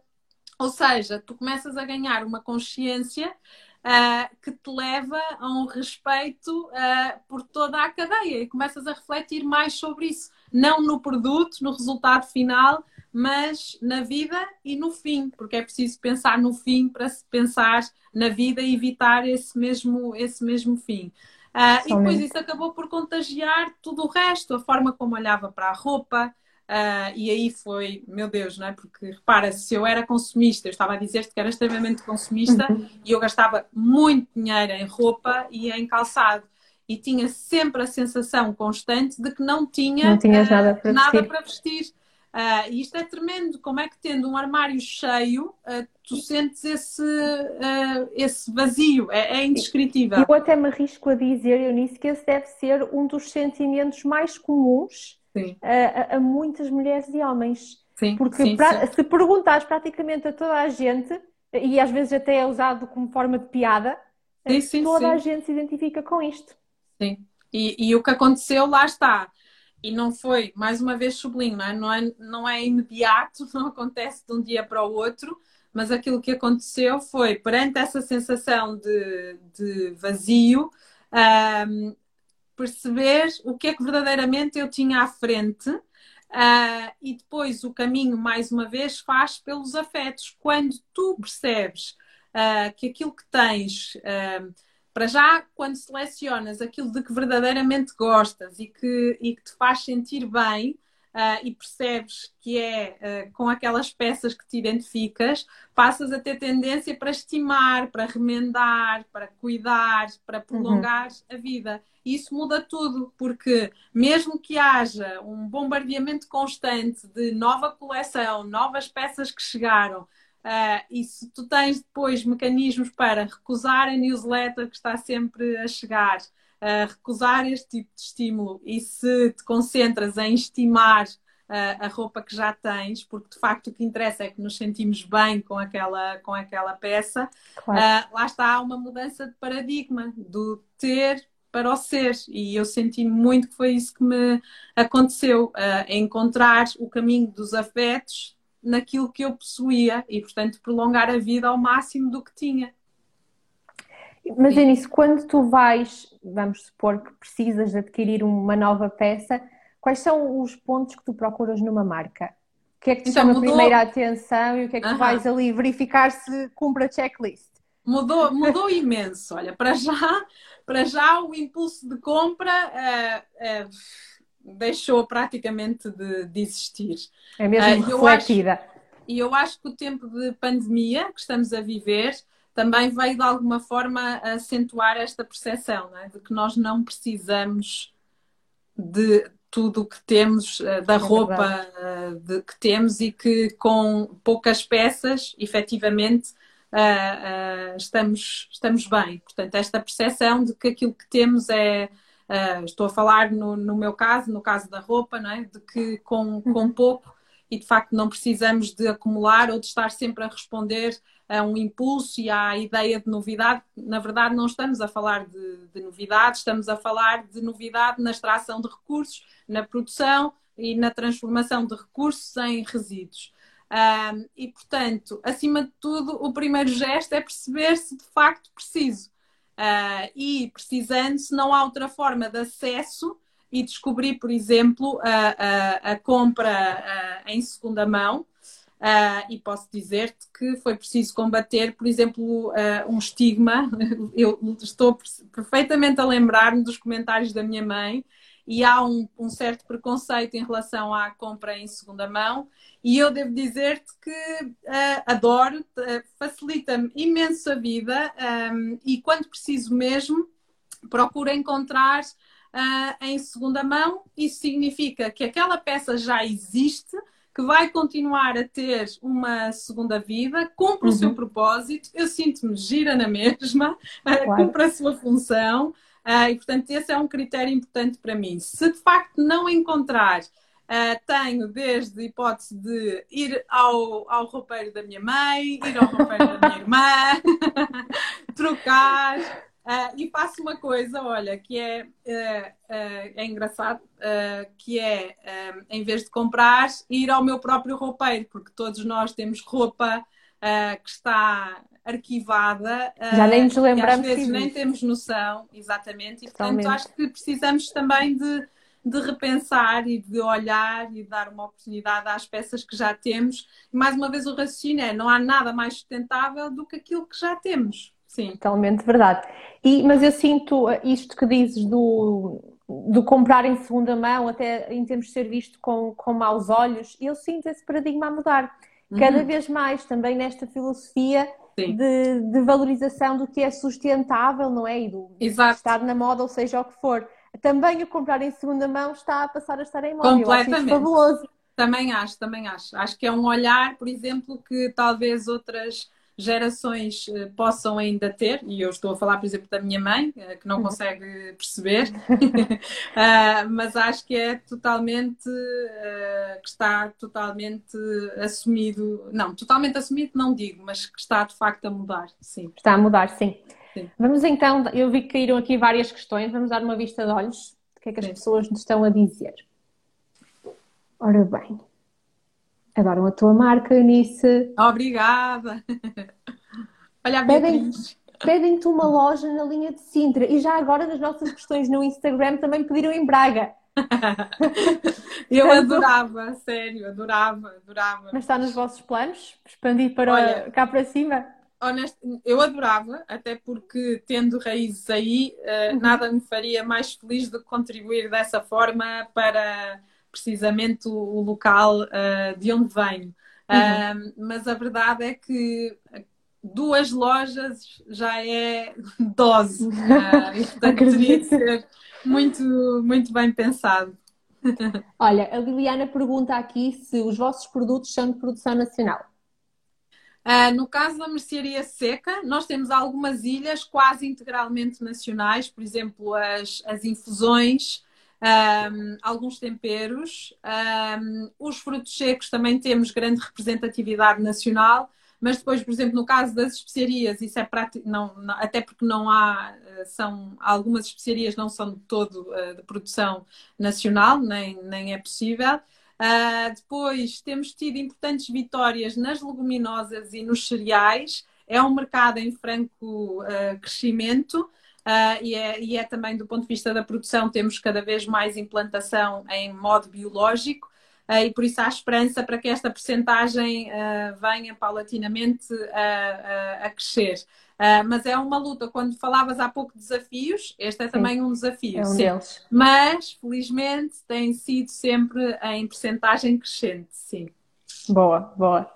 Ou seja, tu começas a ganhar uma consciência Uh, que te leva a um respeito uh, por toda a cadeia e começas a refletir mais sobre isso, não no produto, no resultado final, mas na vida e no fim, porque é preciso pensar no fim para se pensar na vida e evitar esse mesmo, esse mesmo fim. Uh, e depois isso acabou por contagiar tudo o resto, a forma como olhava para a roupa, Uh, e aí foi, meu Deus, não é? Porque repara, se eu era consumista, eu estava a dizer-te que era extremamente consumista uhum. e eu gastava muito dinheiro em roupa e em calçado. E tinha sempre a sensação constante de que não tinha não uh, nada, para, nada vestir. para vestir. Uh, e isto é tremendo, como é que tendo um armário cheio, uh, tu sentes esse, uh, esse vazio, é, é, indescritível. Eu até me arrisco a dizer, Eunice, que esse deve ser um dos sentimentos mais comuns a, a, muitas mulheres e homens. Sim, Porque sim, pra, sim. se perguntares praticamente a toda a gente, e às vezes até é usado como forma de piada, toda a gente se identifica com isto. Sim, e, e o que aconteceu, lá está e não foi, mais uma vez sublinho, não é? Não, é? não é imediato, não acontece de um dia para o outro, mas aquilo que aconteceu foi, perante essa sensação de, de vazio, um, perceber o que é que verdadeiramente eu tinha à frente uh, e depois o caminho, mais uma vez, faz pelos afetos. Quando tu percebes uh, que aquilo que tens. Uh, para já, quando selecionas aquilo de que verdadeiramente gostas e que, e que te faz sentir bem uh, e percebes que é uh, com aquelas peças que te identificas, passas a ter tendência para estimar, para remendar, para cuidar, para prolongar uhum. a vida. E isso muda tudo, porque mesmo que haja um bombardeamento constante de nova coleção, novas peças que chegaram, Uh, e se tu tens depois mecanismos para recusar a newsletter que está sempre a chegar, uh, recusar este tipo de estímulo e se te concentras em estimar uh, a roupa que já tens, porque de facto o que interessa é que nos sentimos bem com aquela, com aquela peça, claro. lá está uma mudança de paradigma do ter para o ser. E eu senti muito que foi isso que me aconteceu, encontrar o caminho dos afetos naquilo que eu possuía e, portanto, prolongar a vida ao máximo do que tinha. Mas, Eunice, quando tu vais, vamos supor que precisas de adquirir uma nova peça, quais são os pontos que tu procuras numa marca? O que é que te então, chama mudou... primeiro a atenção e o que é que tu vais ali verificar se cumpre a checklist? Mudou, mudou imenso. Olha, para já, para já o impulso de compra uh, uh, deixou praticamente de, de existir. É mesmo uh, refletida. E eu acho que o tempo de pandemia que estamos a viver também veio de alguma forma acentuar esta percepção é? de que nós não precisamos de tudo o que temos, eh, da é roupa eh, de, que temos e que com poucas peças, efetivamente, uh, uh, estamos, estamos bem. Portanto, esta percepção de que aquilo que temos é Uh, estou a falar no, no, meu caso, no caso da roupa, não é? de que com, com pouco e de facto não precisamos de acumular ou de estar sempre a responder a um impulso e à ideia de novidade. Na verdade, não estamos a falar de, de novidade, estamos a falar de novidade na extração de recursos, na produção e na transformação de recursos em resíduos. Um, e, portanto, acima de tudo, o primeiro gesto é perceber se de facto preciso. Uh, e precisando, se não há outra forma de acesso e descobrir, por exemplo, a, a, a compra uh, em segunda mão. Uh, e posso dizer-te que foi preciso combater, por exemplo, um estigma. Eu estou perfeitamente a lembrar-me dos comentários da minha mãe e há um, um, certo preconceito em relação à compra em segunda mão. E eu devo dizer-te que uh, adoro, uh, facilita-me imenso a vida um, e quando preciso mesmo, procuro encontrar uh, em segunda mão. Isso significa que aquela peça já existe, que vai continuar a ter uma segunda vida, cumpre uhum. o seu uhum. propósito, eu sinto-me gira na mesma, claro. cumpre a sua função. Uh, e, portanto, esse é um critério importante para mim. Se de facto não encontrar, uh, tenho desde a hipótese de ir ao, ao roupeiro da minha mãe, ir ao roupeiro da minha irmã, trocar. Uh, e faço uma coisa, olha, que é, é engraçado, que é, em vez de comprar, ir ao meu próprio roupeiro, porque todos nós temos roupa que está arquivada. Já nem nos lembramos. às vezes nem temos noção, exatamente. E Totalmente. portanto acho que precisamos também de, de repensar e de olhar e de dar uma oportunidade às peças que já temos. E mais uma vez o raciocínio é: não há nada mais sustentável do que aquilo que já temos. Sim. Totalmente verdade. E, mas eu sinto isto que dizes do, do comprar em segunda mão, até em termos de ser visto com, com maus olhos, eu sinto esse paradigma a mudar. Cada uhum. vez mais também nesta filosofia de, de, valorização do que é sustentável, não é? E do Exato. estar na moda, ou seja o que for. Também o comprar em segunda mão está a passar a estar em moda. Completamente. fabuloso. Também acho, também acho. Acho que é um olhar, por exemplo, que talvez outras gerações eh, possam ainda ter, e eu estou a falar, por exemplo, da minha mãe, eh, que não uhum. consegue perceber, uh, mas acho que é totalmente, uh, que está totalmente assumido, não, totalmente assumido não digo, mas que está de facto a mudar, sim. Está a mudar, sim. sim. Vamos então, eu vi que caíram aqui várias questões, vamos dar uma vista de olhos, o que é que as sim. pessoas nos estão a dizer. Ora bem, Adoram a tua marca, Eunice. Obrigada. Olha a Beatriz. Pedem-te uma loja na linha de Sintra. E já agora, nas nossas questões no Instagram, também pediram em Braga. Eu adorava, sério, adorava, adorava. Mas está nos vossos planos? Expandir para Olha, cá para cima? Honesto, eu adorava, até porque tendo raízes aí, uh, nada me faria mais feliz do que contribuir dessa forma para precisamente o, local uh, de onde venho. Uhum. Uh, mas a verdade é que duas lojas já é dose. Uh, e, portanto, teria de ser muito, muito bem pensado. Olha, a Liliana pergunta aqui se os vossos produtos são de produção nacional. Uh, no caso da mercearia seca, nós temos algumas ilhas quase integralmente nacionais, por exemplo, as, as infusões, um, alguns temperos. Um, os frutos secos também temos grande representatividade nacional, mas depois, por exemplo, no caso das especiarias, isso é prático, não, não, até porque não há, eh, são, algumas especiarias não são de todo uh, de produção nacional, nem, nem é possível. Uh, depois temos tido importantes vitórias nas leguminosas e nos cereais. É um mercado em franco uh, crescimento. Uh, e, é, e, é, também do ponto de vista da produção, temos cada vez mais implantação em modo biológico. Uh, e por isso há esperança para que esta percentagem uh, venha paulatinamente a crescer. mas é uma luta. Quando falavas há pouco de desafios, este é também sim. um desafio. É um deles. Mas, felizmente, tem sido sempre em percentagem crescente, sim. Boa, boa.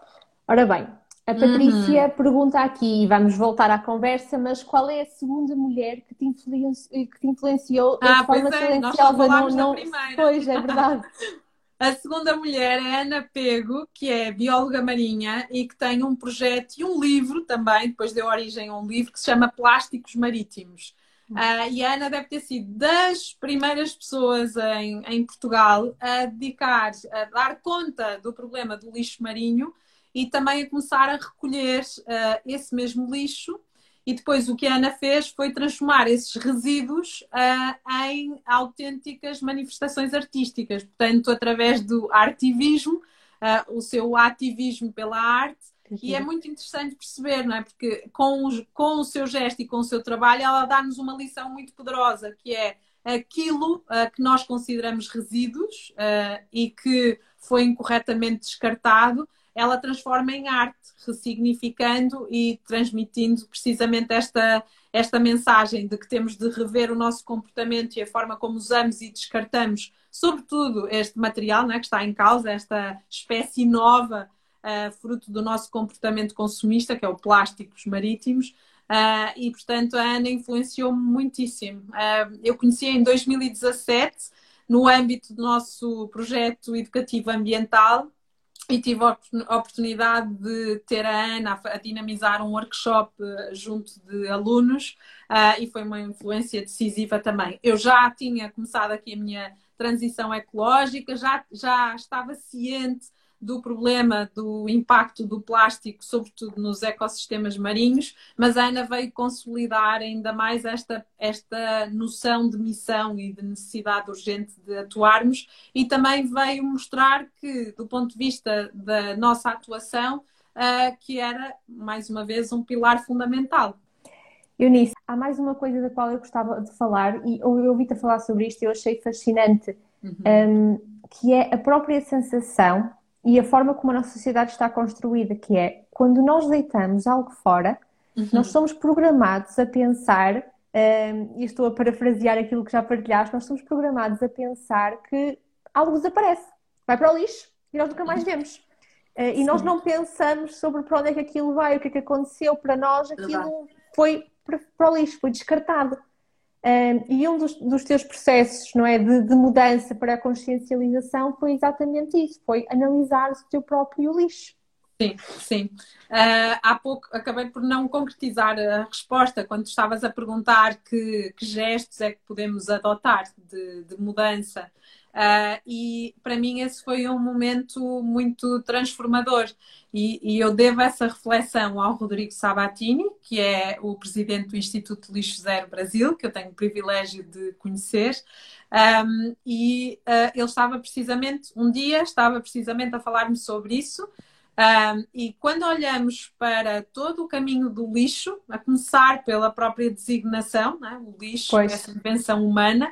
Ora bem, a Patrícia uhum. pergunta aqui, e vamos voltar à conversa, mas qual é a segunda mulher que te, influenci... que te influenciou ah, de forma é, silenciosa? Não, não... Pois, é verdade. A segunda mulher é Ana Pego, que é bióloga marinha e que tem um projeto e um livro também, depois deu origem a um livro que se chama Plásticos Marítimos. Uh, e a Ana deve ter sido das primeiras pessoas em, em Portugal a dedicar, a dar conta do problema do lixo marinho e também a começar a recolher uh, esse mesmo lixo. E depois o que a Ana fez foi transformar esses resíduos uh, em autênticas manifestações artísticas, portanto, através do artivismo, uh, o seu ativismo pela arte. E é muito interessante perceber, não é? Porque com, os, com o seu gesto e com o seu trabalho, ela dá-nos uma lição muito poderosa, que é aquilo uh, que nós consideramos resíduos uh, e que foi incorretamente descartado, ela transforma em arte, ressignificando e transmitindo precisamente esta, esta mensagem de que temos de rever o nosso comportamento e a forma como usamos e descartamos, sobretudo este material né, que está em causa, esta espécie nova, uh, fruto do nosso comportamento consumista, que é o plásticos marítimos. Uh, e, portanto, a Ana influenciou-me muitíssimo. Uh, eu conheci em 2017, no âmbito do nosso projeto educativo ambiental, e tive a oportunidade de ter a Ana a dinamizar um workshop eh, junto de alunos uh, e foi uma influência decisiva também. Eu já tinha começado aqui a minha transição ecológica, já, já estava ciente do problema do impacto do plástico, sobretudo nos ecossistemas marinhos, mas a Ana veio consolidar ainda mais esta, esta noção de missão e de necessidade urgente de atuarmos e também veio mostrar que, do ponto de vista da nossa atuação, uh, que era, mais uma vez, um pilar fundamental. Eunice, há mais uma coisa da qual eu gostava de falar e eu ouvi-te falar sobre isto e eu achei fascinante, uhum. um, que é a própria sensação e a forma como a nossa sociedade está construída, que é quando nós deitamos algo fora, uhum. nós somos programados a pensar, um, e estou a parafrasear aquilo que já partilhaste, nós somos programados a pensar que algo desaparece, vai para o lixo e nós nunca mais vemos. Uh, e nós não pensamos sobre para onde é que aquilo vai, o que é que aconteceu, para nós aquilo foi para o lixo, foi descartado. Um, e um dos, dos, teus processos não é, de, de, mudança para a consciencialização foi exatamente isso, foi analisar o teu próprio lixo. Sim, sim. Uh, há pouco acabei por não concretizar a resposta quando estavas a perguntar que, que gestos é que podemos adotar de, de mudança. Uh, e para mim esse foi um momento muito transformador. E, e, eu devo essa reflexão ao Rodrigo Sabatini, que é o presidente do Instituto Lixo Zero Brasil, que eu tenho o privilégio de conhecer, um, e uh, ele estava precisamente, um dia estava precisamente a falar-me sobre isso, um, e quando olhamos para todo o caminho do lixo, a começar pela própria designação, né, o lixo, pois. essa invenção humana,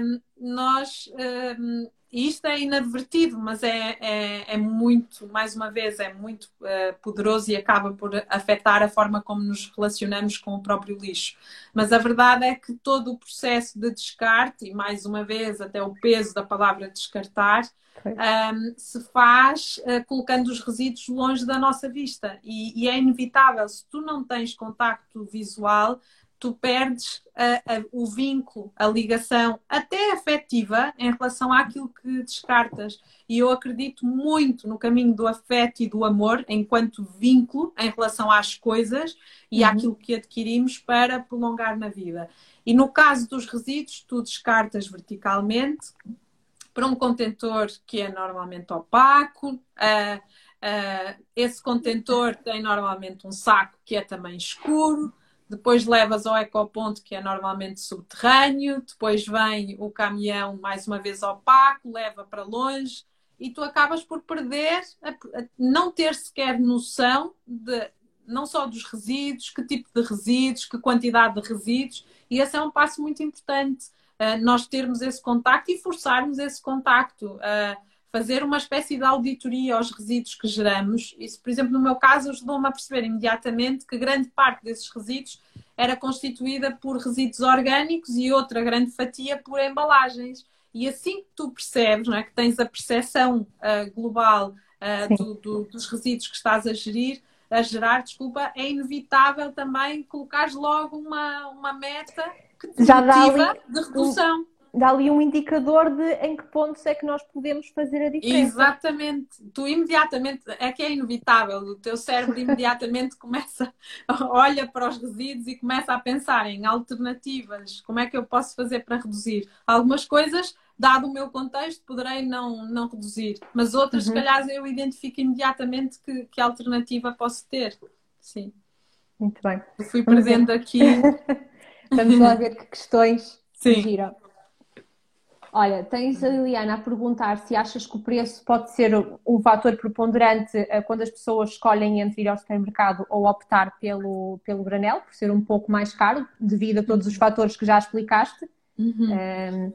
um, nós um, isto é inadvertido, mas é, é, é, muito, mais uma vez, é muito uh, poderoso e acaba por afetar a forma como nos relacionamos com o próprio lixo. Mas a verdade é que todo o processo de descarte, e mais uma vez, até o peso da palavra descartar, um, se faz uh, colocando os resíduos longe da nossa vista. E, e é inevitável, se tu não tens contacto visual, tu perdes a, a, o vínculo, a ligação, até afetiva, em relação àquilo que descartas. E eu acredito muito no caminho do afeto e do amor, enquanto vínculo em relação às coisas e uhum. àquilo que adquirimos para prolongar na vida. E no caso dos resíduos, tu descartas verticalmente para um contentor que é normalmente opaco. Uh, uh, esse contentor tem normalmente um saco que é também escuro depois levas ao ecoponto, que é normalmente subterrâneo, depois vem o caminhão, mais uma vez opaco, leva para longe, e tu acabas por perder, a, a não ter sequer noção de não só dos resíduos, que tipo de resíduos, que quantidade de resíduos, e esse é um passo muito importante, uh, nós termos esse contacto e forçarmos esse contacto. Uh, fazer uma espécie de auditoria aos resíduos que geramos. Isso, por exemplo, no meu caso, ajudou-me a perceber imediatamente que grande parte desses resíduos era constituída por resíduos orgânicos e outra grande fatia por embalagens. E assim que tu percebes, não é, que tens a percepção uh, global uh, do, do, dos resíduos que estás a gerir, a gerar, desculpa, é inevitável também colocares logo uma, uma meta que te Já motiva de redução dá ali um indicador de em que pontos é que nós podemos fazer a diferença. Exatamente. Tu imediatamente, é que é inevitável, o teu cérebro imediatamente começa, olha para os resíduos e começa a pensar em alternativas. Como é que eu posso fazer para reduzir? Algumas coisas, dado o meu contexto, poderei não, não reduzir, mas outras, uhum. se calhar, eu identifico imediatamente que, que alternativa posso ter. Sim. Muito bem. Eu fui perdendo aqui. Vamos lá ver que questões Sim. giram. Olha, tens a Liliana a perguntar se achas que o preço pode ser um fator preponderante eh, quando as pessoas escolhem entre ir ao supermercado ou optar pelo, pelo granel, por ser um pouco mais caro, devido a todos os fatores que já explicaste. Uhum. Um, ehm,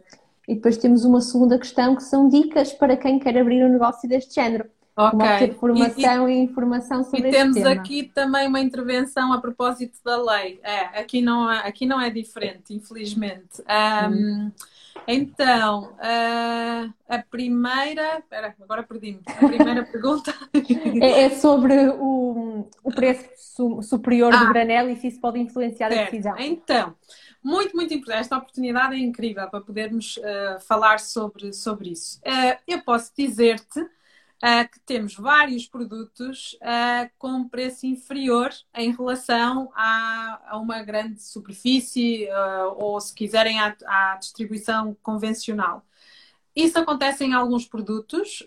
e depois temos uma segunda questão que são dicas para quem quer abrir um negócio deste género. Okay. Como obter formação e, e, e, informação sobre E temos aqui também uma intervenção a propósito da lei. É, aqui não, aqui não é diferente, infelizmente. Um, hum. Então, uh, a primeira. Espera, agora perdi-me. A primeira pergunta. É, é, sobre o, o preço su, superior ah, do granel e se isso pode influenciar certo. a decisão. Então, muito, muito importante. Esta oportunidade é incrível para podermos uh, falar sobre, sobre isso. Uh, eu posso dizer-te uh, que temos vários produtos uh, com preço inferior em relação a, a uma grande superfície uh, ou, se quiserem, à, à, distribuição convencional. Isso acontece em alguns produtos,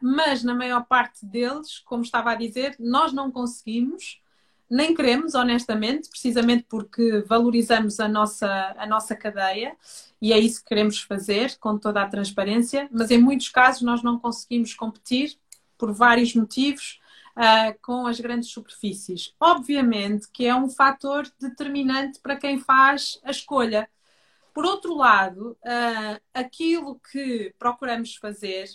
mas na maior parte deles, como estava a dizer, nós não conseguimos nem queremos, honestamente, precisamente porque valorizamos a nossa, a nossa cadeia e é isso que queremos fazer com toda a transparência, mas em muitos casos nós não conseguimos competir por vários motivos uh, com as grandes superfícies. Obviamente que é um fator determinante para quem faz a escolha. Por outro lado, uh, aquilo que procuramos fazer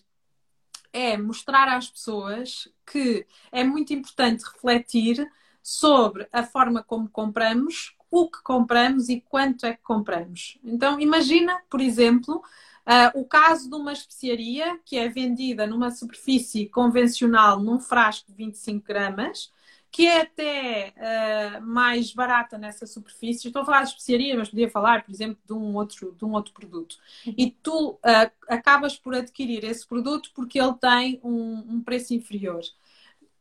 é mostrar às pessoas que é muito importante refletir sobre a forma como compramos, o que compramos e quanto é que compramos. Então, imagina, por exemplo, uh, o caso de uma especiaria que é vendida numa superfície convencional num frasco de 25 gramas, que é até uh, mais barata nessa superfície. Estou a falar de especiaria, mas podia falar, por exemplo, de um outro, de um outro produto. E tu uh, acabas por adquirir esse produto porque ele tem um, um preço inferior.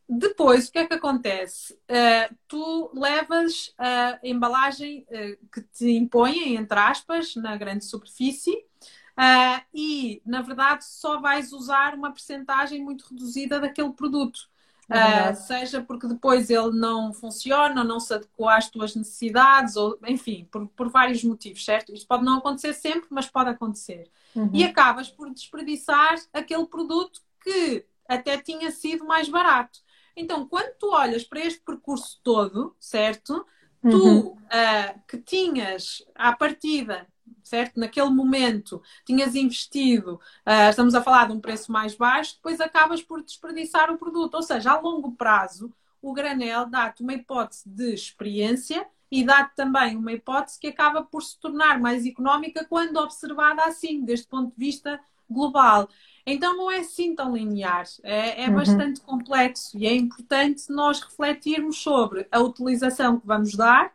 Depois, o que é que acontece? Uh, tu levas a embalagem uh, que te impõem, entre aspas, na grande superfície uh, e, na verdade, só vais usar uma percentagem muito reduzida daquele produto. É seja porque depois ele não funciona, não se adequa às tuas necessidades, ou enfim, por, por vários motivos, certo? Isto pode não acontecer sempre, mas pode acontecer. Uhum. E acabas por desperdiçar aquele produto que até tinha sido mais barato. Então, quando tu olhas para este percurso todo, certo? Tu uhum. uh, que tinhas à partida, certo? Naquele momento tinhas investido, uh, estamos a falar de um preço mais baixo, depois acabas por desperdiçar o produto. Ou seja, a longo prazo, o granel dá-te uma hipótese de experiência e dá-te também uma hipótese que acaba por se tornar mais económica quando observada assim, deste ponto de vista global. Então não é assim tão linear, é, é uhum. bastante complexo e é importante nós refletirmos sobre a utilização que vamos dar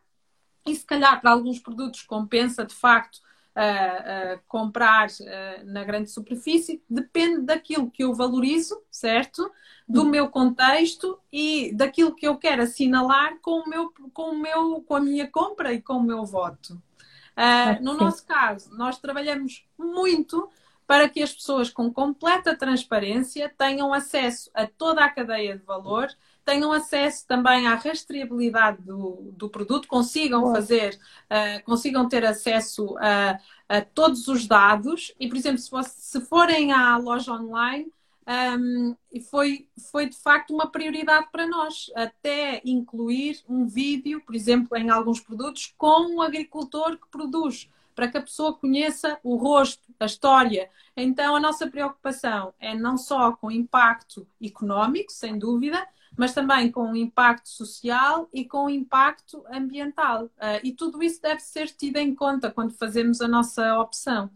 e se calhar para alguns produtos compensa de facto uh, uh, comprar uh, na grande superfície, depende daquilo que eu valorizo, certo? Do uhum. meu contexto e daquilo que eu quero assinalar com, o meu, com, o meu, com a minha compra e com o meu voto. no nosso caso, nós trabalhamos muito para que as pessoas com completa transparência tenham acesso a toda a cadeia de valor, tenham acesso também à rastreabilidade do, do produto, consigam fazer, uh, consigam ter acesso a, a, todos os dados. E, por exemplo, se, se forem à loja online, um, foi, foi de facto uma prioridade para nós, até incluir um vídeo, por exemplo, em alguns produtos, com o agricultor que produz para que a pessoa conheça o rosto, a história. Então, a nossa preocupação é não só com o impacto económico, sem dúvida, mas também com o impacto social e com o impacto ambiental. Uh, e tudo isso deve ser tido em conta quando fazemos a nossa opção.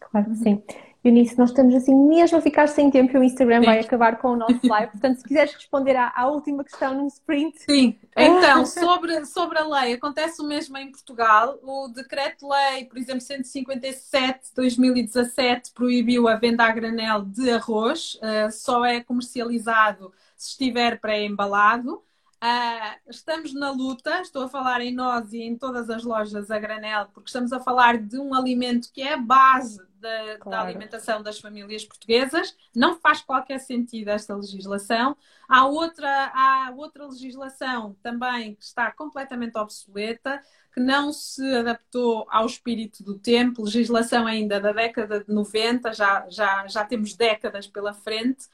Claro que sim. Eunice, nós estamos assim mesmo a ficar sem tempo e o Instagram Sim. vai acabar com o nosso live. Portanto, se quiseres responder à, à última questão num sprint. Sim, então, sobre, sobre a lei, acontece o mesmo em Portugal. O decreto-lei, por exemplo, 157 de 2017 proibiu a venda a granel de arroz, uh, só é comercializado se estiver pré-embalado. Uh, estamos na luta, estou a falar em nós e em todas as lojas a granel, porque estamos a falar de um alimento que é a base da, claro. da, alimentação das famílias portuguesas. Não faz qualquer sentido esta legislação. Há outra, há outra legislação também que está completamente obsoleta, que não se adaptou ao espírito do tempo, legislação ainda da década de 90, já, já, já temos décadas pela frente.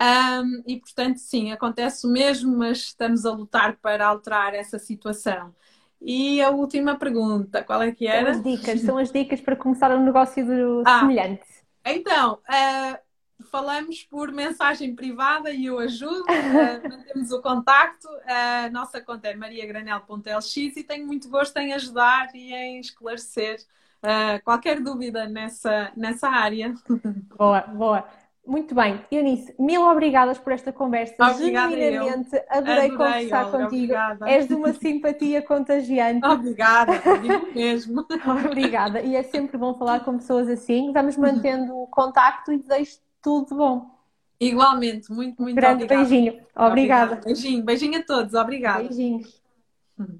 Um, e portanto, sim, acontece o mesmo, mas estamos a lutar para alterar essa situação. E a última pergunta, qual é que era? São as dicas, são as dicas para começar um negócio ah, semelhante. Então, uh, falamos por mensagem privada e eu ajudo, uh, mantemos o contacto. A nossa conta é mariagranel.lx e tenho muito gosto em ajudar e em esclarecer uh, qualquer dúvida nessa, nessa área. Boa, boa. Muito bem, Eunice, mil obrigadas por esta conversa. Obrigada Genuinamente adorei, adorei conversar contigo. Obrigada. És de uma simpatia contagiante. Obrigada, digo mesmo. obrigada, e é sempre bom falar com pessoas assim. Vamos mantendo o contacto e desejo tudo de bom. Igualmente, muito, muito Grande obrigada. beijinho. Obrigada. Beijinho, beijinho a todos. Obrigada. Beijinhos.